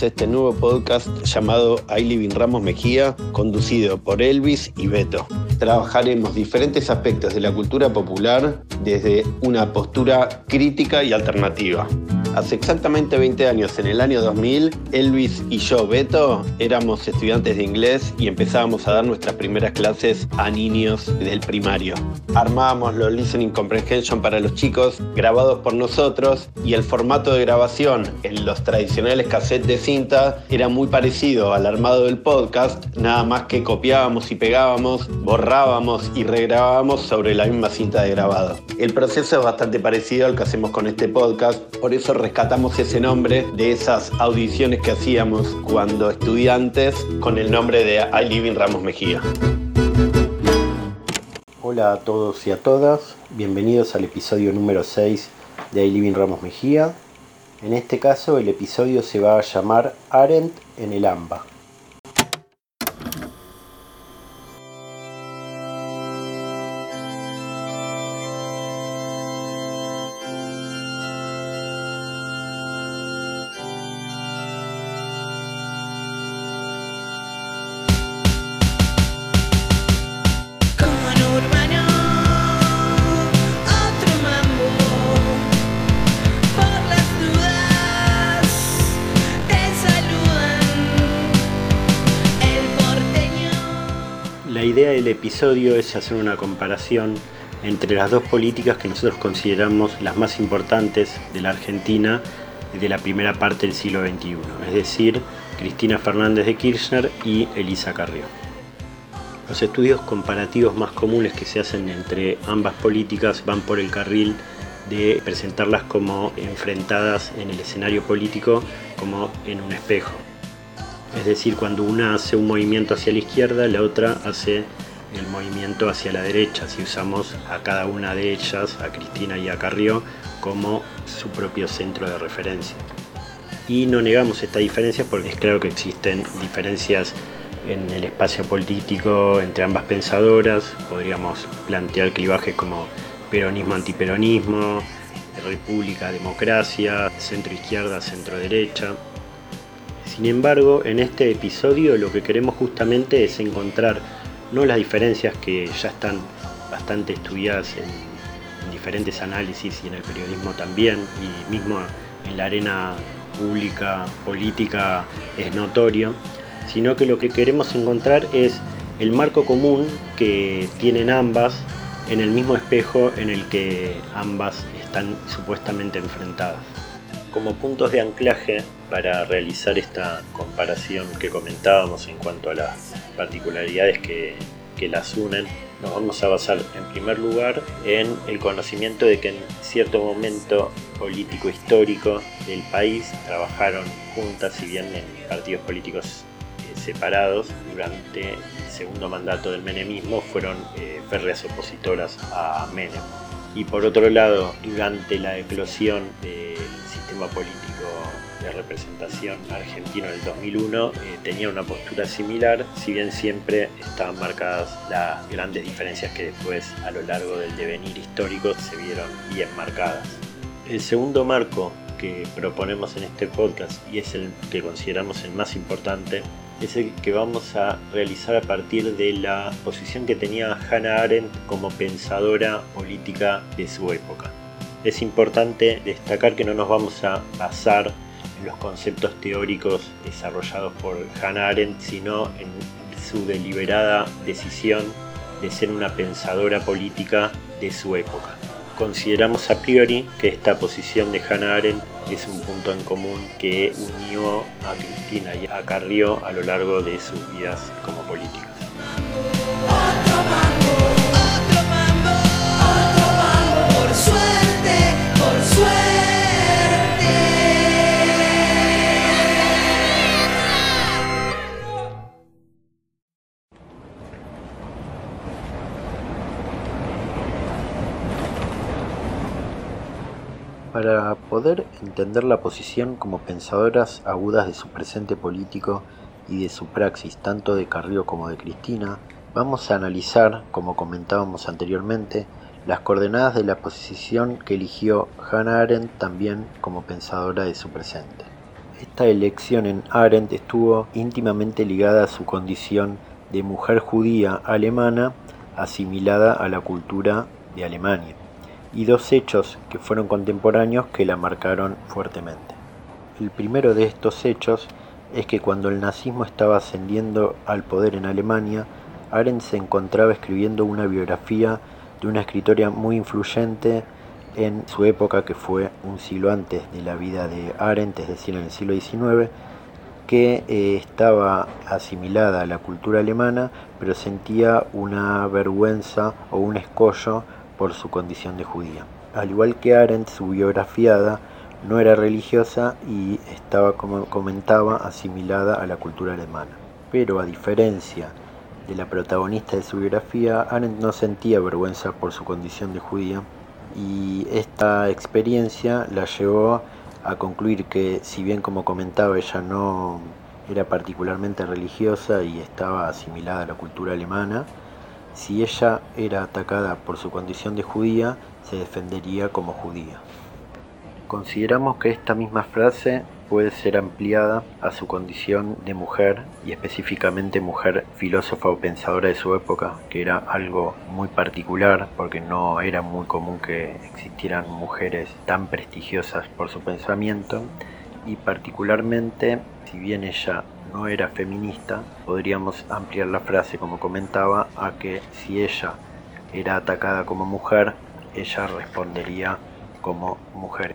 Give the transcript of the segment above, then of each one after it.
este nuevo podcast llamado I Living Ramos Mejía, conducido por Elvis y Beto. Trabajaremos diferentes aspectos de la cultura popular desde una postura crítica y alternativa. Hace exactamente 20 años, en el año 2000, Elvis y yo, Beto, éramos estudiantes de inglés y empezábamos a dar nuestras primeras clases a niños del primario. Armábamos los listening comprehension para los chicos, grabados por nosotros, y el formato de grabación en los tradicionales cassettes de cinta era muy parecido al armado del podcast, nada más que copiábamos y pegábamos, borrábamos y regrabábamos sobre la misma cinta de grabado. El proceso es bastante parecido al que hacemos con este podcast, por eso rescatamos ese nombre de esas audiciones que hacíamos cuando estudiantes con el nombre de I Living Ramos Mejía. Hola a todos y a todas, bienvenidos al episodio número 6 de I Living Ramos Mejía. En este caso el episodio se va a llamar Arendt en el AMBA. Episodio es hacer una comparación entre las dos políticas que nosotros consideramos las más importantes de la Argentina de la primera parte del siglo XXI, es decir, Cristina Fernández de Kirchner y Elisa Carrió. Los estudios comparativos más comunes que se hacen entre ambas políticas van por el carril de presentarlas como enfrentadas en el escenario político como en un espejo. Es decir, cuando una hace un movimiento hacia la izquierda, la otra hace el movimiento hacia la derecha, si usamos a cada una de ellas, a Cristina y a Carrió, como su propio centro de referencia. Y no negamos esta diferencia porque es claro que existen diferencias en el espacio político entre ambas pensadoras, podríamos plantear clivajes como peronismo-antiperonismo, república-democracia, centro-izquierda, centro-derecha. Sin embargo, en este episodio lo que queremos justamente es encontrar no las diferencias que ya están bastante estudiadas en, en, diferentes análisis y en el periodismo también, y mismo en la arena pública, política es notorio, sino que lo que queremos encontrar es el marco común que tienen ambas en el mismo espejo en el que ambas están supuestamente enfrentadas. Como puntos de anclaje para realizar esta comparación que comentábamos en cuanto a las particularidades que, las unen, nos vamos a basar en primer lugar en el conocimiento de que en cierto momento político histórico del país trabajaron juntas, si bien en partidos políticos eh, separados, durante el segundo mandato del menemismo fueron eh, férreas opositoras a Menem. Y por otro lado, durante la eclosión del sistema político de representación argentino en el 2001 eh, tenía una postura similar, si bien siempre estaban marcadas las grandes diferencias que después a lo largo del devenir histórico se vieron bien marcadas. El segundo marco que proponemos en este podcast y es el que consideramos el más importante es el que vamos a realizar a partir de la posición que tenía Hannah Arendt como pensadora política de su época. Es importante destacar que no nos vamos a basar los conceptos teóricos desarrollados por Hannah Arendt, sino en su deliberada decisión de ser una pensadora política de su época. Consideramos a priori que esta posición de Hannah Arendt es un punto en común que unió a Cristina y a Carrió a lo largo de sus vidas como políticas. Para poder entender la posición como pensadoras agudas de su presente político y de su praxis tanto de Carrió como de Cristina, vamos a analizar, como comentábamos anteriormente, las coordenadas de la posición que eligió Hannah Arendt también como pensadora de su presente. Esta elección en Arendt estuvo íntimamente ligada a su condición de mujer judía alemana asimilada a la cultura de Alemania, y dos hechos que fueron contemporáneos que la marcaron fuertemente. El primero de estos hechos es que cuando el nazismo estaba ascendiendo al poder en Alemania, Arendt se encontraba escribiendo una biografía de una escritora muy influyente en su época, que fue un siglo antes de la vida de Arendt, es decir, en el siglo XIX, que eh, estaba asimilada a la cultura alemana, pero sentía una vergüenza o un escollo por su condición de judía. Al igual que Arendt, su biografiada no era religiosa y estaba, como comentaba, asimilada a la cultura alemana. Pero a diferencia de la protagonista de su biografía, Arendt no sentía vergüenza por su condición de judía y esta experiencia la llevó a concluir que si bien como comentaba ella no era particularmente religiosa y estaba asimilada a la cultura alemana, si ella era atacada por su condición de judía, se defendería como judía. Consideramos que esta misma frase puede ser ampliada a su condición de mujer y específicamente mujer filósofa o pensadora de su época, que era algo muy particular porque no era muy común que existieran mujeres tan prestigiosas por su pensamiento y particularmente si bien ella no era feminista, podríamos ampliar la frase como comentaba a que si ella era atacada como mujer, ella respondería como mujer.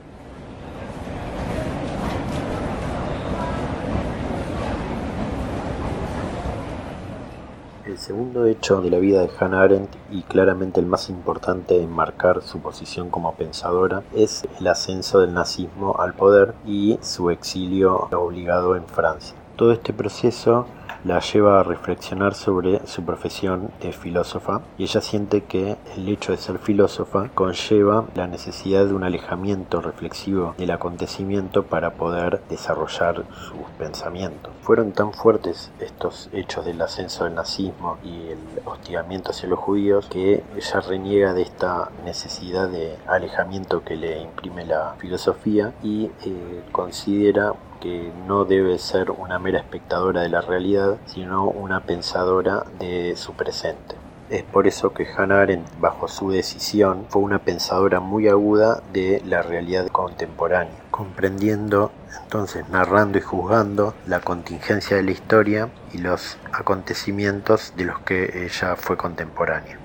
El segundo hecho de la vida de Hannah Arendt, y claramente el más importante en marcar su posición como pensadora, es el ascenso del nazismo al poder y su exilio obligado en Francia. Todo este proceso la lleva a reflexionar sobre su profesión de filósofa y ella siente que el hecho de ser filósofa conlleva la necesidad de un alejamiento reflexivo del acontecimiento para poder desarrollar sus pensamientos. Fueron tan fuertes estos hechos del ascenso del nazismo y el hostigamiento hacia los judíos que ella reniega de esta necesidad de alejamiento que le imprime la filosofía y eh, considera que no debe ser una mera espectadora de la realidad, sino una pensadora de su presente. Es por eso que Hannah Arendt, bajo su decisión, fue una pensadora muy aguda de la realidad contemporánea, comprendiendo, entonces, narrando y juzgando la contingencia de la historia y los acontecimientos de los que ella fue contemporánea.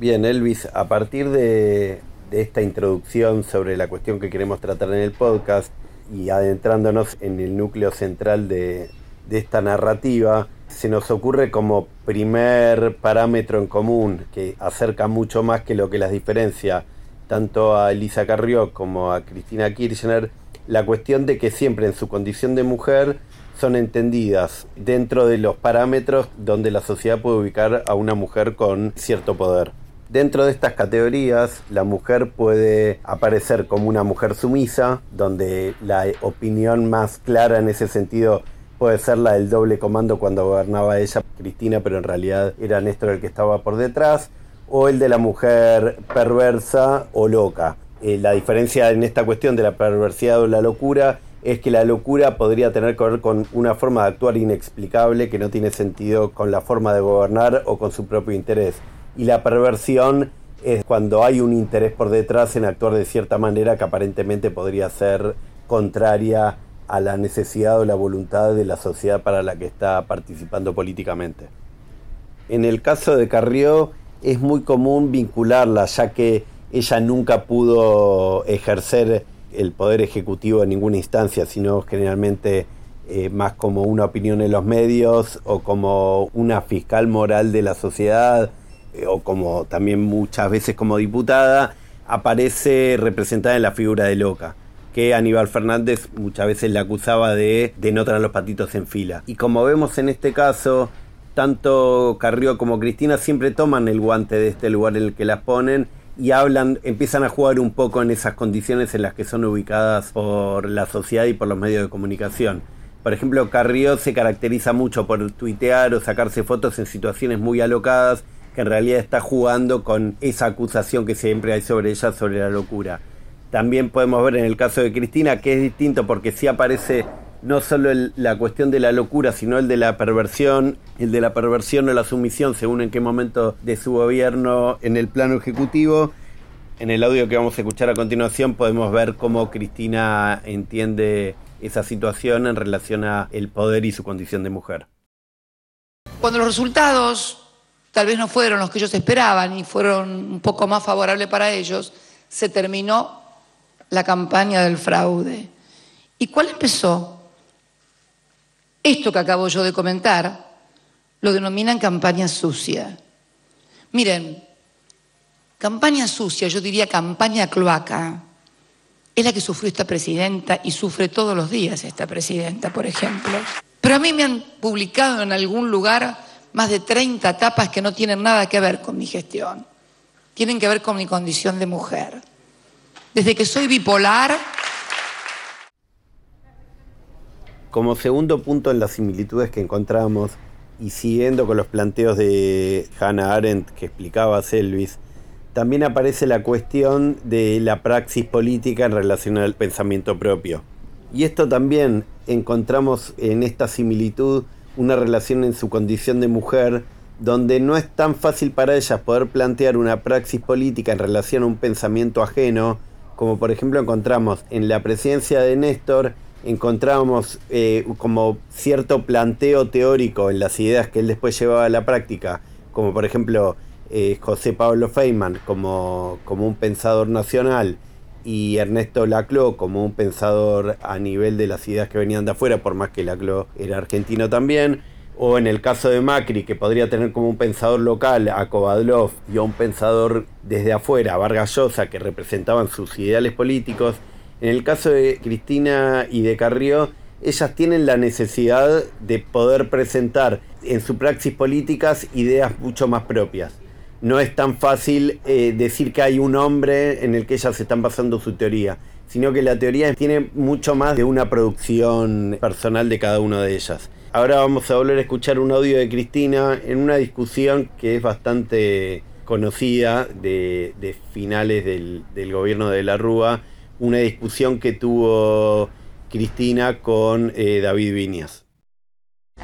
Bien, Elvis, a partir de, esta introducción sobre la cuestión que queremos tratar en el podcast y adentrándonos en el núcleo central de, esta narrativa, se nos ocurre como primer parámetro en común que acerca mucho más que lo que las diferencia tanto a Elisa Carrió como a Cristina Kirchner, la cuestión de que siempre en su condición de mujer son entendidas dentro de los parámetros donde la sociedad puede ubicar a una mujer con cierto poder. Dentro de estas categorías, la mujer puede aparecer como una mujer sumisa, donde la opinión más clara en ese sentido puede ser la del doble comando cuando gobernaba ella, Cristina, pero en realidad era Néstor el que estaba por detrás, o el de la mujer perversa o loca. Eh, la diferencia en esta cuestión de la perversidad o la locura es que la locura podría tener que ver con una forma de actuar inexplicable que no tiene sentido con la forma de gobernar o con su propio interés y la perversión es cuando hay un interés por detrás en actuar de cierta manera que aparentemente podría ser contraria a la necesidad o la voluntad de la sociedad para la que está participando políticamente. En el caso de Carrió es muy común vincularla, ya que ella nunca pudo ejercer el poder ejecutivo en ninguna instancia, sino generalmente eh, más como una opinión en los medios o como una fiscal moral de la sociedad o como también muchas veces como diputada, aparece representada en la figura de Loca, que Aníbal Fernández muchas veces la acusaba de, de no tener los patitos en fila. Y como vemos en este caso, tanto Carrió como Cristina siempre toman el guante de este lugar en el que las ponen y hablan, empiezan a jugar un poco en esas condiciones en las que son ubicadas por la sociedad y por los medios de comunicación. Por ejemplo, Carrió se caracteriza mucho por tuitear o sacarse fotos en situaciones muy alocadas que en realidad está jugando con esa acusación que siempre hay sobre ella, sobre la locura. También podemos ver en el caso de Cristina que es distinto porque sí aparece no solo la cuestión de la locura, sino el de la perversión, el de la perversión o la sumisión, según en qué momento de su gobierno en el plano ejecutivo. En el audio que vamos a escuchar a continuación podemos ver cómo Cristina entiende esa situación en relación a el poder y su condición de mujer. Cuando los resultados tal vez no fueron los que ellos esperaban y fueron un poco más favorables para ellos, se terminó la campaña del fraude. ¿Y cuál empezó? Esto que acabo yo de comentar lo denominan campaña sucia. Miren, campaña sucia, yo diría campaña cloaca, es la que sufrió esta presidenta y sufre todos los días esta presidenta, por ejemplo. Pero a mí me han publicado en algún lugar más de 30 tapas que no tienen nada que ver con mi gestión, tienen que ver con mi condición de mujer. Desde que soy bipolar Como segundo punto en las similitudes que encontramos, y siguiendo con los planteos de Hannah Arendt que explicaba Selvis, también aparece la cuestión de la praxis política en relación al pensamiento propio. Y esto también encontramos en esta similitud una relación en su condición de mujer, donde no es tan fácil para ella poder plantear una praxis política en relación a un pensamiento ajeno, como por ejemplo encontramos en la presidencia de Néstor encontrábamos eh, como cierto planteo teórico en las ideas que él después llevaba a la práctica, como por ejemplo eh, José Pablo Feynman como, como un pensador nacional y Ernesto Laclau como un pensador a nivel de las ideas que venían de afuera, por más que Laclau era argentino también, o en el caso de Macri, que podría tener como un pensador local a Kovadlov y a un pensador desde afuera, a Vargas Llosa, que representaban sus ideales políticos, en el caso de Cristina y de Carrió, ellas tienen la necesidad de poder presentar en su praxis políticas ideas mucho más propias. No es tan fácil eh, decir que hay un hombre en el que ellas están basando su teoría, sino que la teoría tiene mucho más de una producción personal de cada una de ellas. Ahora vamos a volver a escuchar un audio de Cristina en una discusión que es bastante conocida de, finales del, del gobierno de la Rúa una discusión que tuvo Cristina con eh, David Viñas.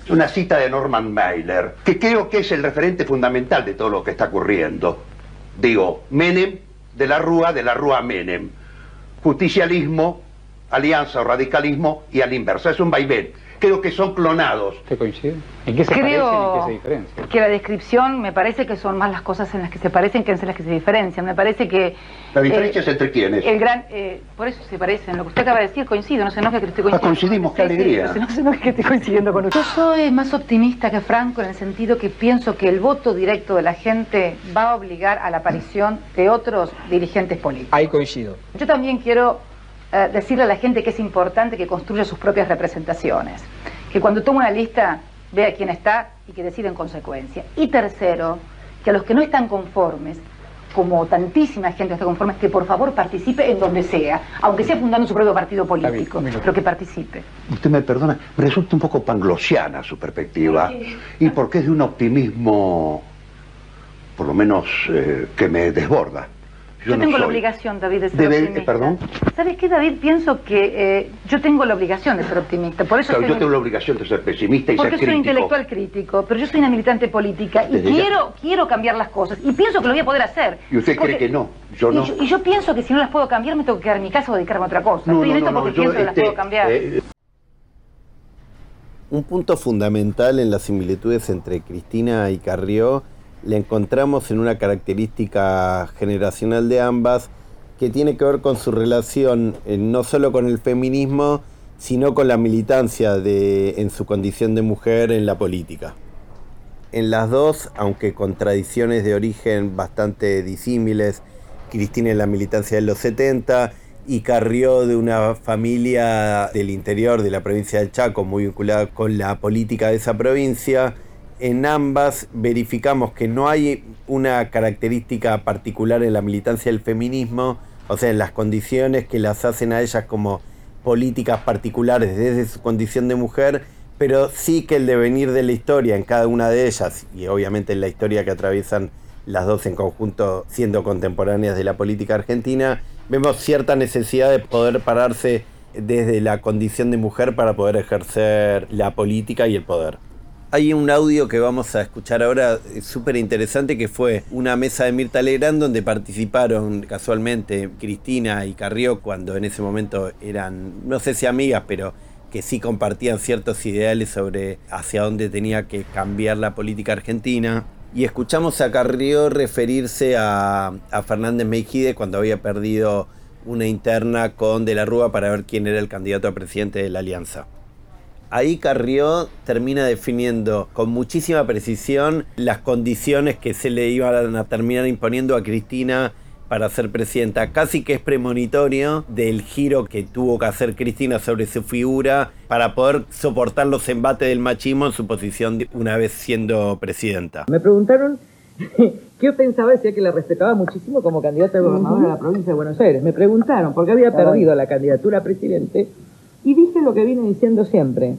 Una cita de Norman Mailer, que creo que es el referente fundamental de todo lo que está ocurriendo. Digo, Menem de la Rúa, de la Rúa Menem. Justicialismo, alianza o radicalismo y al inverso. Es un vaivén creo que son clonados. ¿Te coincide? ¿En qué se parecen y en qué se diferencian? Que la descripción me parece que son más las cosas en las que se parecen que en las que se diferencian. Me parece que... ¿La diferencia es entre quiénes? El gran, eh, por eso se parecen. Lo que usted acaba de decir coincido, no se enoje que estoy coincidiendo. Ah, coincidimos, qué alegría. no se enoje que estoy coincidiendo con usted. Yo soy más optimista que Franco en el sentido que pienso que el voto directo de la gente va a obligar a la aparición de otros dirigentes políticos. Ahí coincido. Yo también quiero eh, decirle a la gente que es importante que construya sus propias representaciones, que cuando toma una lista vea quién está y que decida en consecuencia. Y tercero, que a los que no están conformes, como tantísima gente está conforme, que por favor participe en donde sea, aunque sea fundando su propio partido político, pero que participe. Usted me perdona, me resulta un poco panglosiana su perspectiva, y porque es de un optimismo, por lo menos, eh, que me desborda. Yo, tengo la obligación, David, de ser optimista. ¿Perdón? ¿Sabes qué, David? Pienso que eh, yo tengo la obligación de ser optimista. Por eso yo tengo la obligación de ser pesimista y ser crítico. Porque soy intelectual crítico, pero yo soy una militante política y quiero, quiero cambiar las cosas. Y pienso que lo voy a poder hacer. ¿Y usted cree que no? Yo no. Y yo, pienso que si no las puedo cambiar, me tengo que quedar en mi casa o dedicarme a otra cosa. No, estoy en esto porque pienso que las este, puedo cambiar. Eh, un punto fundamental en las similitudes entre Cristina y Carrió le encontramos en una característica generacional de ambas que tiene que ver con su relación eh, no solo con el feminismo, sino con la militancia en su condición de mujer en la política. En las dos, aunque con tradiciones de origen bastante disímiles, Cristina en la militancia de los 70 y Carrió de una familia del interior de la provincia del Chaco muy vinculada con la política de esa provincia, en ambas verificamos que no hay una característica particular en la militancia del feminismo, o sea, en las condiciones que las hacen a ellas como políticas particulares desde su condición de mujer, pero sí que el devenir de la historia en cada una de ellas, y obviamente en la historia que atraviesan las dos en conjunto siendo contemporáneas de la política argentina, vemos cierta necesidad de poder pararse desde la condición de mujer para poder ejercer la política y el poder. Hay un audio que vamos a escuchar ahora súper interesante que fue una mesa de Mirta Legrand donde participaron casualmente Cristina y Carrió cuando en ese momento eran, no sé si amigas, pero que sí compartían ciertos ideales sobre hacia dónde tenía que cambiar la política argentina. Y escuchamos a Carrió referirse a, a Fernández Meijide cuando había perdido una interna con De la Rúa para ver quién era el candidato a presidente de la alianza. Ahí Carrió termina definiendo con muchísima precisión las condiciones que se le iban a terminar imponiendo a Cristina para ser presidenta. Casi que es premonitorio del giro que tuvo que hacer Cristina sobre su figura para poder soportar los embates del machismo en su posición una vez siendo presidenta. Me preguntaron qué pensaba, decía que la respetaba muchísimo como candidata a gobernadora de la provincia de Buenos Aires. Me preguntaron por qué había perdido la candidatura a presidente y dije lo que vine diciendo siempre.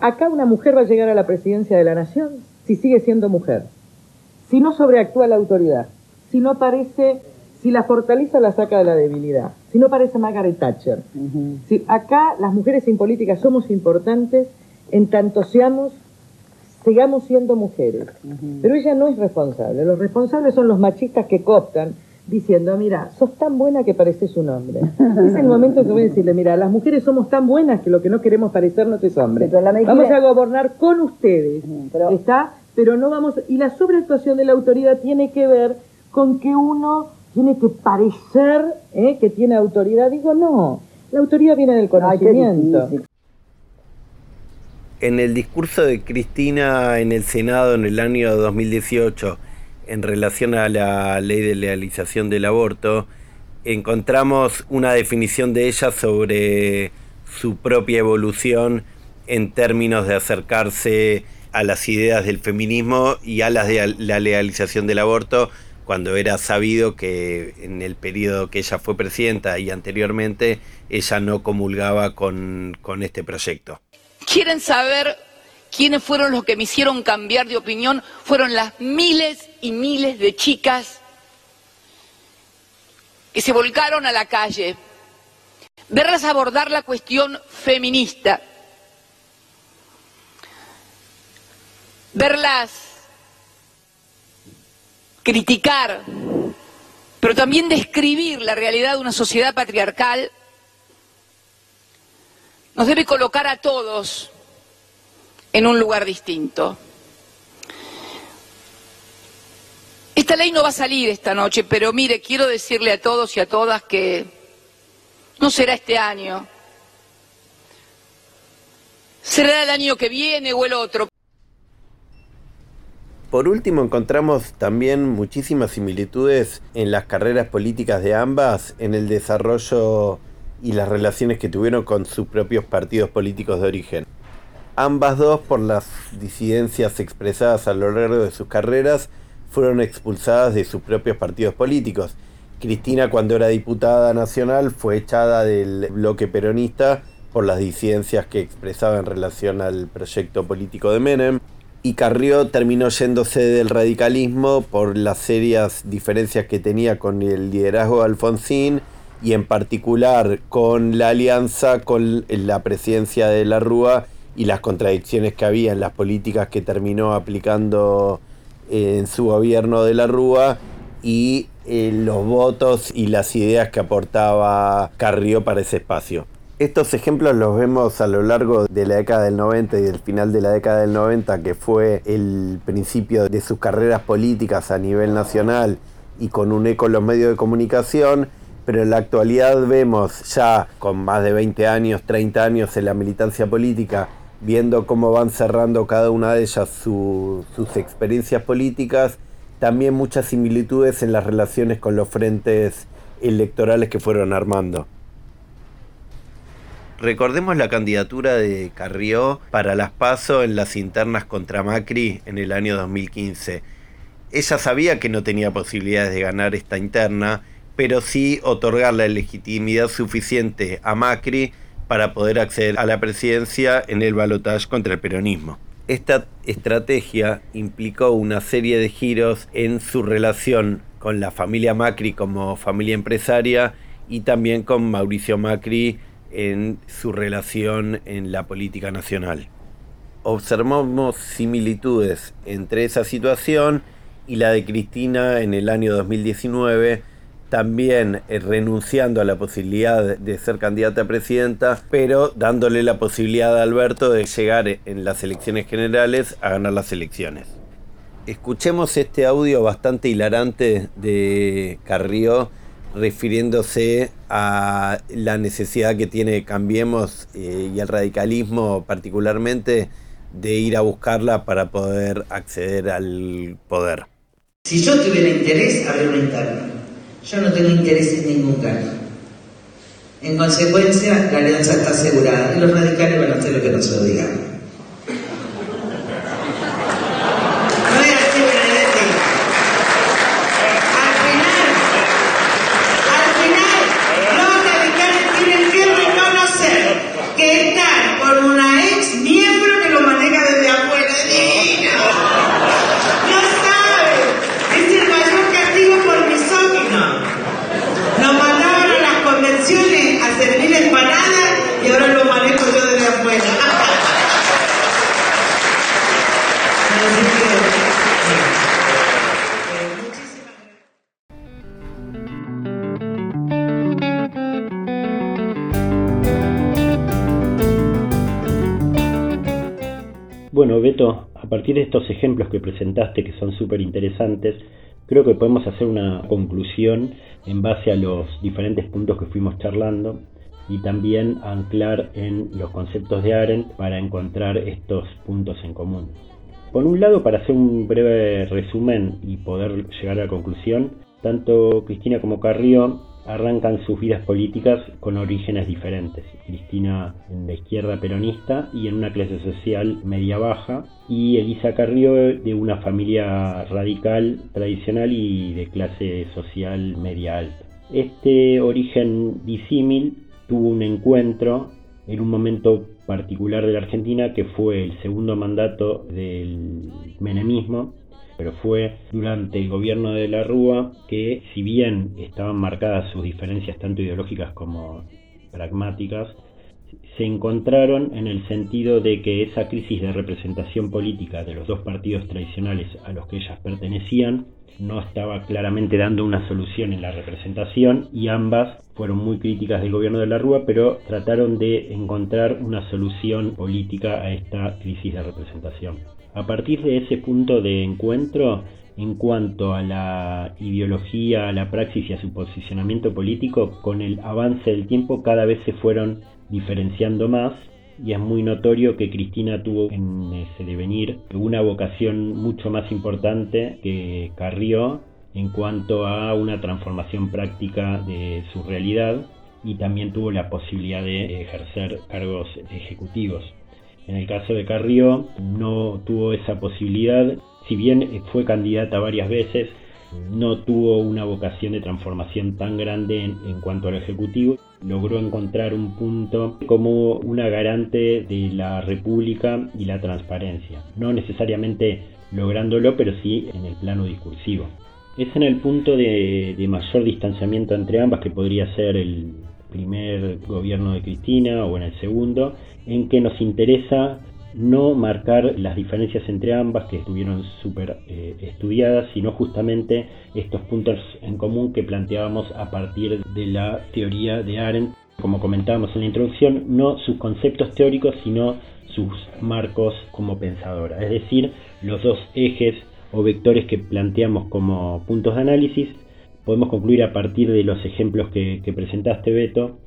Acá una mujer va a llegar a la presidencia de la nación si sigue siendo mujer. Si no sobreactúa la autoridad. Si no parece, si la fortaleza la saca de la debilidad. Si no parece Margaret Thatcher. si, acá las mujeres en política somos importantes en tanto seamos, sigamos siendo mujeres. Pero ella no es responsable. Los responsables son los machistas que cooptan diciendo, mira, sos tan buena que pareces un hombre. es el momento que voy a decirle, mira, las mujeres somos tan buenas que lo que no queremos parecernos es hombre. Vamos a gobernar con ustedes, pero... ¿está? Pero no vamos... Y la sobreactuación de la autoridad tiene que ver con que uno tiene que parecer ¿eh? que tiene autoridad. Digo, no, la autoridad viene del conocimiento. en el discurso de Cristina en el Senado en el año 2018, en relación a la ley de legalización del aborto, encontramos una definición de ella sobre su propia evolución en términos de acercarse a las ideas del feminismo y a las de la legalización del aborto, cuando era sabido que en el periodo que ella fue presidenta y anteriormente ella no comulgaba con, con este proyecto. ¿Quieren saber quiénes fueron los que me hicieron cambiar de opinión? Fueron las miles y miles de chicas que se volcaron a la calle, verlas abordar la cuestión feminista, verlas criticar, pero también describir la realidad de una sociedad patriarcal, nos debe colocar a todos en un lugar distinto. Esta ley no va a salir esta noche, pero mire, quiero decirle a todos y a todas que no será este año. Será el año que viene o el otro. Por último, encontramos también muchísimas similitudes en las carreras políticas de ambas, en el desarrollo y las relaciones que tuvieron con sus propios partidos políticos de origen. Ambas dos, por las disidencias expresadas a lo largo de sus carreras, fueron expulsadas de sus propios partidos políticos. Cristina, cuando era diputada nacional, fue echada del bloque peronista por las disidencias que expresaba en relación al proyecto político de Menem. Y Carrió terminó yéndose del radicalismo por las serias diferencias que tenía con el liderazgo de Alfonsín y en particular con la alianza con la presidencia de la Rúa y las contradicciones que había en las políticas que terminó aplicando en su gobierno de la Rúa y eh, los votos y las ideas que aportaba Carrió para ese espacio. Estos ejemplos los vemos a lo largo de la década del 90 y del final de la década del 90, que fue el principio de sus carreras políticas a nivel nacional y con un eco en los medios de comunicación, pero en la actualidad vemos ya con más de 20 años, 30 años en la militancia política, viendo cómo van cerrando cada una de ellas sus experiencias políticas, también muchas similitudes en las relaciones con los frentes electorales que fueron armando. Recordemos la candidatura de Carrió para las PASO en las internas contra Macri en el año 2015. Ella sabía que no tenía posibilidades de ganar esta interna, pero sí otorgar la legitimidad suficiente a Macri para poder acceder a la presidencia en el balotaje contra el peronismo. Esta estrategia implicó una serie de giros en su relación con la familia Macri como familia empresaria y también con Mauricio Macri en su relación en la política nacional. Observamos similitudes entre esa situación y la de Cristina en el año 2019, también eh, renunciando a la posibilidad de ser candidata a presidenta, pero dándole la posibilidad a Alberto de llegar en las elecciones generales a ganar las elecciones. Escuchemos este audio bastante hilarante de Carrió refiriéndose a la necesidad que tiene Cambiemos eh, y el radicalismo particularmente de ir a buscarla para poder acceder al poder. Si yo tuviera interés, habría una interna. Yo no tengo interés en ningún cargo. En consecuencia, la alianza está asegurada y los radicales van a hacer lo que nosotros digamos. Bueno, Beto, a partir de estos ejemplos que presentaste que son súper interesantes, creo que podemos hacer una conclusión en base a los diferentes puntos que fuimos charlando y también anclar en los conceptos de Arendt para encontrar estos puntos en común. Por un lado, para hacer un breve resumen y poder llegar a la conclusión, tanto Cristina como Carrió arrancan sus vidas políticas con orígenes diferentes. Cristina en la izquierda peronista y en una clase social media baja, y Elisa Carrió de una familia radical tradicional y de clase social media alta. Este origen disímil tuvo un encuentro en un momento particular de la Argentina que fue el segundo mandato del menemismo, pero fue durante el gobierno de la Rúa que si bien estaban marcadas sus diferencias tanto ideológicas como pragmáticas, se encontraron en el sentido de que esa crisis de representación política de los dos partidos tradicionales a los que ellas pertenecían no estaba claramente dando una solución en la representación y ambas fueron muy críticas del gobierno de la Rúa, pero trataron de encontrar una solución política a esta crisis de representación. A partir de ese punto de encuentro, en cuanto a la ideología, a la praxis y a su posicionamiento político, con el avance del tiempo cada vez se fueron diferenciando más y es muy notorio que Cristina tuvo en ese devenir una vocación mucho más importante que Carrió en cuanto a una transformación práctica de su realidad y también tuvo la posibilidad de ejercer cargos ejecutivos. En el caso de Carrió no tuvo esa posibilidad, si bien fue candidata varias veces, no tuvo una vocación de transformación tan grande en, cuanto al ejecutivo. Logró encontrar un punto como una garante de la república y la transparencia. No necesariamente lográndolo, pero sí en el plano discursivo. Es en el punto de, de mayor distanciamiento entre ambas que podría ser el primer gobierno de Cristina o en el segundo, en que nos interesa no marcar las diferencias entre ambas que estuvieron súper eh, estudiadas, sino justamente estos puntos en común que planteábamos a partir de la teoría de Arendt, como comentábamos en la introducción, no sus conceptos teóricos, sino sus marcos como pensadora, es decir, los dos ejes o vectores que planteamos como puntos de análisis, podemos concluir a partir de los ejemplos que, presentaste, Beto,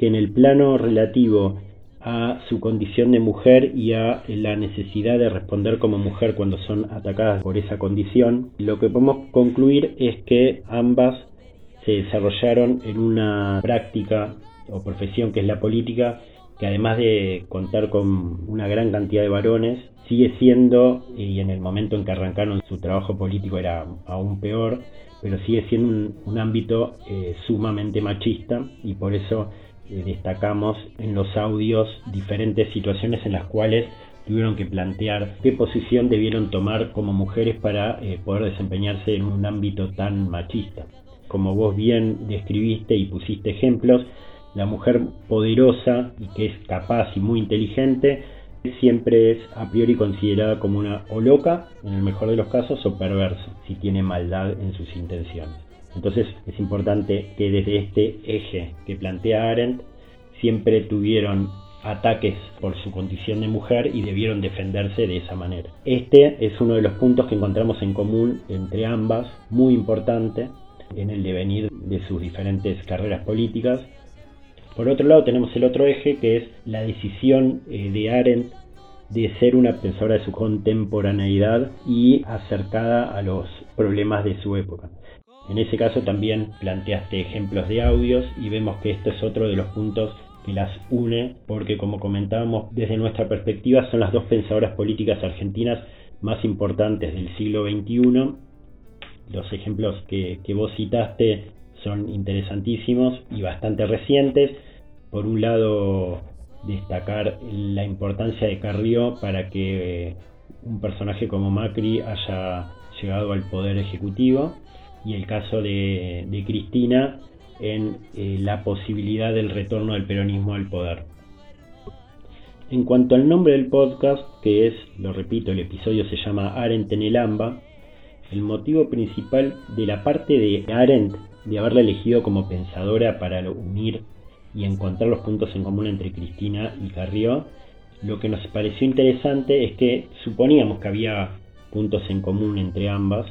que en el plano relativo a su condición de mujer y a la necesidad de responder como mujer cuando son atacadas por esa condición, lo que podemos concluir es que ambas se desarrollaron en una práctica o profesión que es la política, que además de contar con una gran cantidad de varones, sigue siendo, y en el momento en que arrancaron su trabajo político era aún peor, pero sigue siendo un, ámbito eh, sumamente machista y por eso eh, destacamos en los audios diferentes situaciones en las cuales tuvieron que plantear qué posición debieron tomar como mujeres para eh, poder desempeñarse en un ámbito tan machista. Como vos bien describiste y pusiste ejemplos, la mujer poderosa y que es capaz y muy inteligente siempre es a priori considerada como una o loca, en el mejor de los casos, o perversa, si tiene maldad en sus intenciones. Entonces es importante que desde este eje que plantea Arendt siempre tuvieron ataques por su condición de mujer y debieron defenderse de esa manera. Este es uno de los puntos que encontramos en común entre ambas, muy importante en el devenir de sus diferentes carreras políticas. Por otro lado tenemos el otro eje que es la decisión eh, de Arendt de ser una pensadora de su contemporaneidad y acercada a los problemas de su época. En ese caso también planteaste ejemplos de audios y vemos que este es otro de los puntos que las une porque como comentábamos desde nuestra perspectiva son las dos pensadoras políticas argentinas más importantes del siglo XXI. Los ejemplos que, que vos citaste son interesantísimos y bastante recientes. Por un lado, destacar la importancia de Carrió para que un personaje como Macri haya llegado al poder ejecutivo y el caso de, Cristina en eh, la posibilidad del retorno del peronismo al poder. En cuanto al nombre del podcast, que es, lo repito, el episodio se llama Arendt en el AMBA, el motivo principal de la parte de Arendt de haberla elegido como pensadora para unir y encontrar los puntos en común entre Cristina y Carrió, lo que nos pareció interesante es que suponíamos que había puntos en común entre ambas,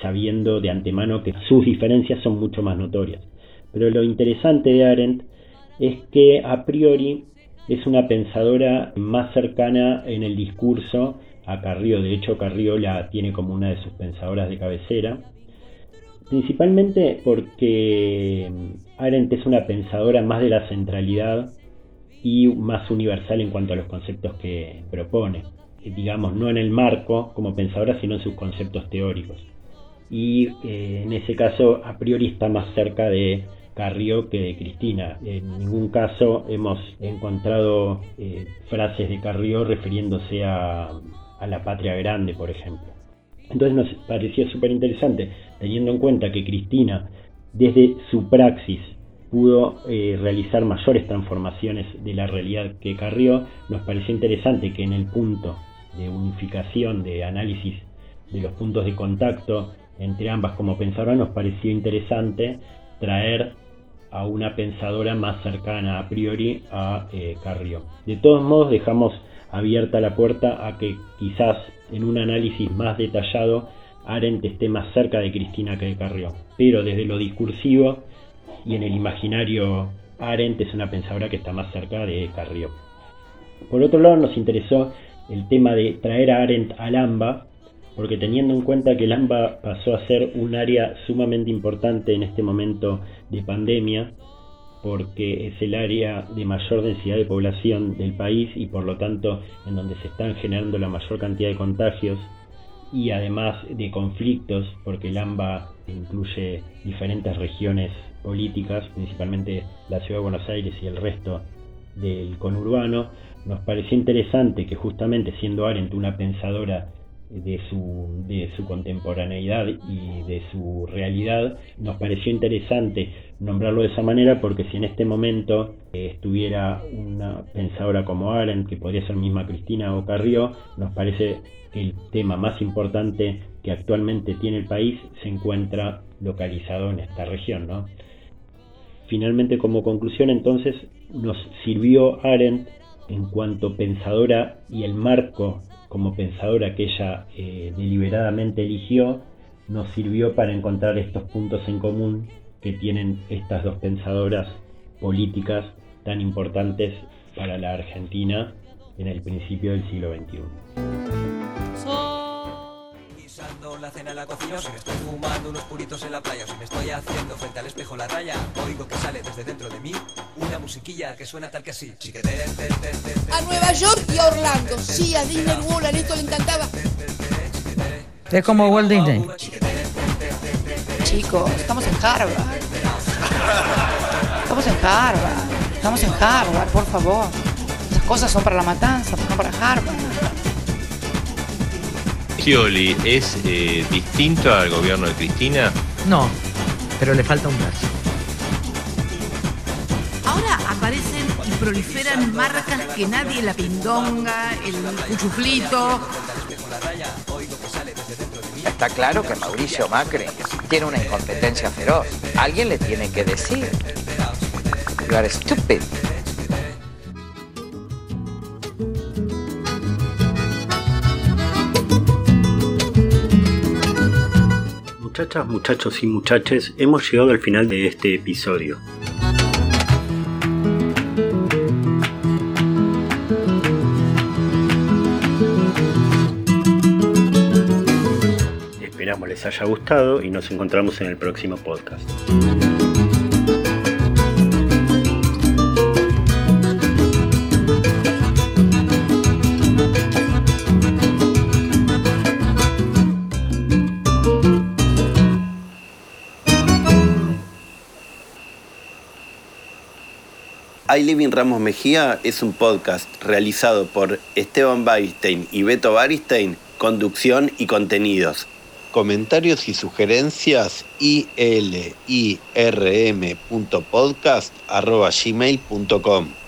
sabiendo de antemano que sus diferencias son mucho más notorias. Pero lo interesante de Arendt es que a priori es una pensadora más cercana en el discurso a Carrió. De hecho, Carrió la tiene como una de sus pensadoras de cabecera. Principalmente porque Arendt es una pensadora más de la centralidad y más universal en cuanto a los conceptos que propone. Digamos, no en el marco como pensadora, sino en sus conceptos teóricos y eh, en ese caso a priori está más cerca de Carrió que de Cristina. En ningún caso hemos encontrado eh, frases de Carrió refiriéndose a, la patria grande, por ejemplo. Entonces nos pareció súper interesante, teniendo en cuenta que Cristina, desde su praxis, pudo eh, realizar mayores transformaciones de la realidad que Carrió, nos pareció interesante que en el punto de unificación, de análisis de los puntos de contacto entre ambas como pensadora nos pareció interesante traer a una pensadora más cercana a priori a eh, Carrió. De todos modos dejamos abierta la puerta a que quizás en un análisis más detallado Arendt esté más cerca de Cristina que de Carrió. Pero desde lo discursivo y en el imaginario Arendt es una pensadora que está más cerca de Carrió. Por otro lado nos interesó el tema de traer a Arendt al AMBA porque teniendo en cuenta que el AMBA pasó a ser un área sumamente importante en este momento de pandemia, porque es el área de mayor densidad de población del país y por lo tanto en donde se están generando la mayor cantidad de contagios y además de conflictos, porque el AMBA incluye diferentes regiones políticas, principalmente la ciudad de Buenos Aires y el resto del conurbano, nos pareció interesante que justamente siendo Arendt una pensadora de su, de su contemporaneidad y de su realidad, nos pareció interesante nombrarlo de esa manera porque si en este momento eh, estuviera una pensadora como Arendt, que podría ser misma Cristina o Carrió, nos parece que el tema más importante que actualmente tiene el país se encuentra localizado en esta región. ¿no? Finalmente, como conclusión, entonces, nos sirvió Arendt en cuanto pensadora y el marco como pensadora que ella eh, deliberadamente eligió, nos sirvió para encontrar estos puntos en común que tienen estas dos pensadoras políticas tan importantes para la Argentina en el principio del siglo XXI la cena en la cocina, si me estoy fumando unos puritos en la playa, si me estoy haciendo frente al espejo la raya, oigo que sale desde dentro de mí una musiquilla que suena tal que así. A Nueva York y a Orlando, sí, a Disney World, a esto le encantaba. Es como Walt Disney. Chicos, estamos en Harvard. Estamos en Harvard. Estamos en Harvard, por favor. Esas cosas son para la matanza, no para Harvard. Scioli es eh, distinto al gobierno de Cristina. No, pero le falta un brazo. Proliferan marcas que nadie, la pindonga, el cuchuflito. Está claro que Mauricio Macri tiene una incompetencia feroz. Alguien le tiene que decir. You are stupid. Muchachas, muchachos y muchaches, hemos llegado al final de este episodio. Haya gustado y nos encontramos en el próximo podcast. I Living Ramos Mejía es un podcast realizado por Esteban Weinstein y Beto Baristein, conducción y contenidos. Comentarios y sugerencias ilirm.podcast.gmail.com